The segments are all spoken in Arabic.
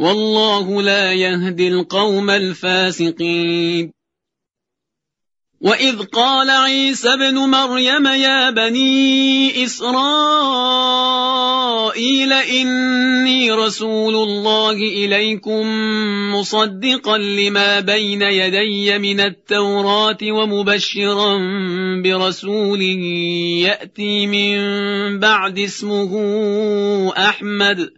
والله لا يهدي القوم الفاسقين. وإذ قال عيسى ابن مريم يا بني إسرائيل إني رسول الله إليكم مصدقا لما بين يدي من التوراة ومبشرا برسول يأتي من بعد اسمه أحمد.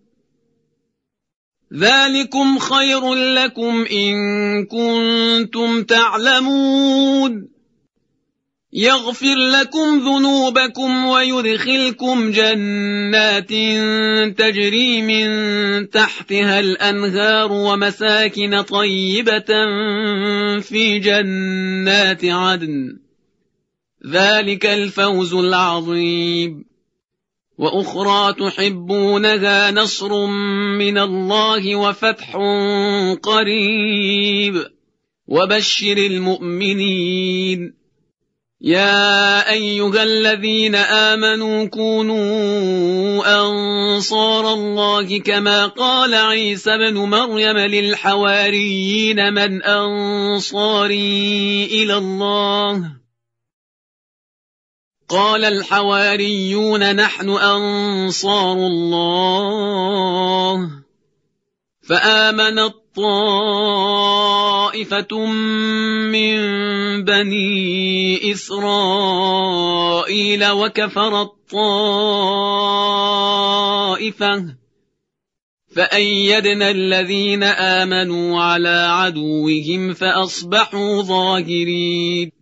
ذلكم خير لكم ان كنتم تعلمون. يغفر لكم ذنوبكم ويدخلكم جنات تجري من تحتها الانهار ومساكن طيبه في جنات عدن. ذلك الفوز العظيم. وأخرى تحبونها نصر من الله وفتح قريب. وبشر المؤمنين. يا أيها الذين آمنوا كونوا أنصار الله كما قال عيسى بن مريم للحواريين من أنصاري إلى الله. قال الحواريون نحن أنصار الله. فامنت طائفه من بني إسرائيل وكفرت طائفه فأيدنا الذين آمنوا على عدوهم فأصبحوا ظاهرين.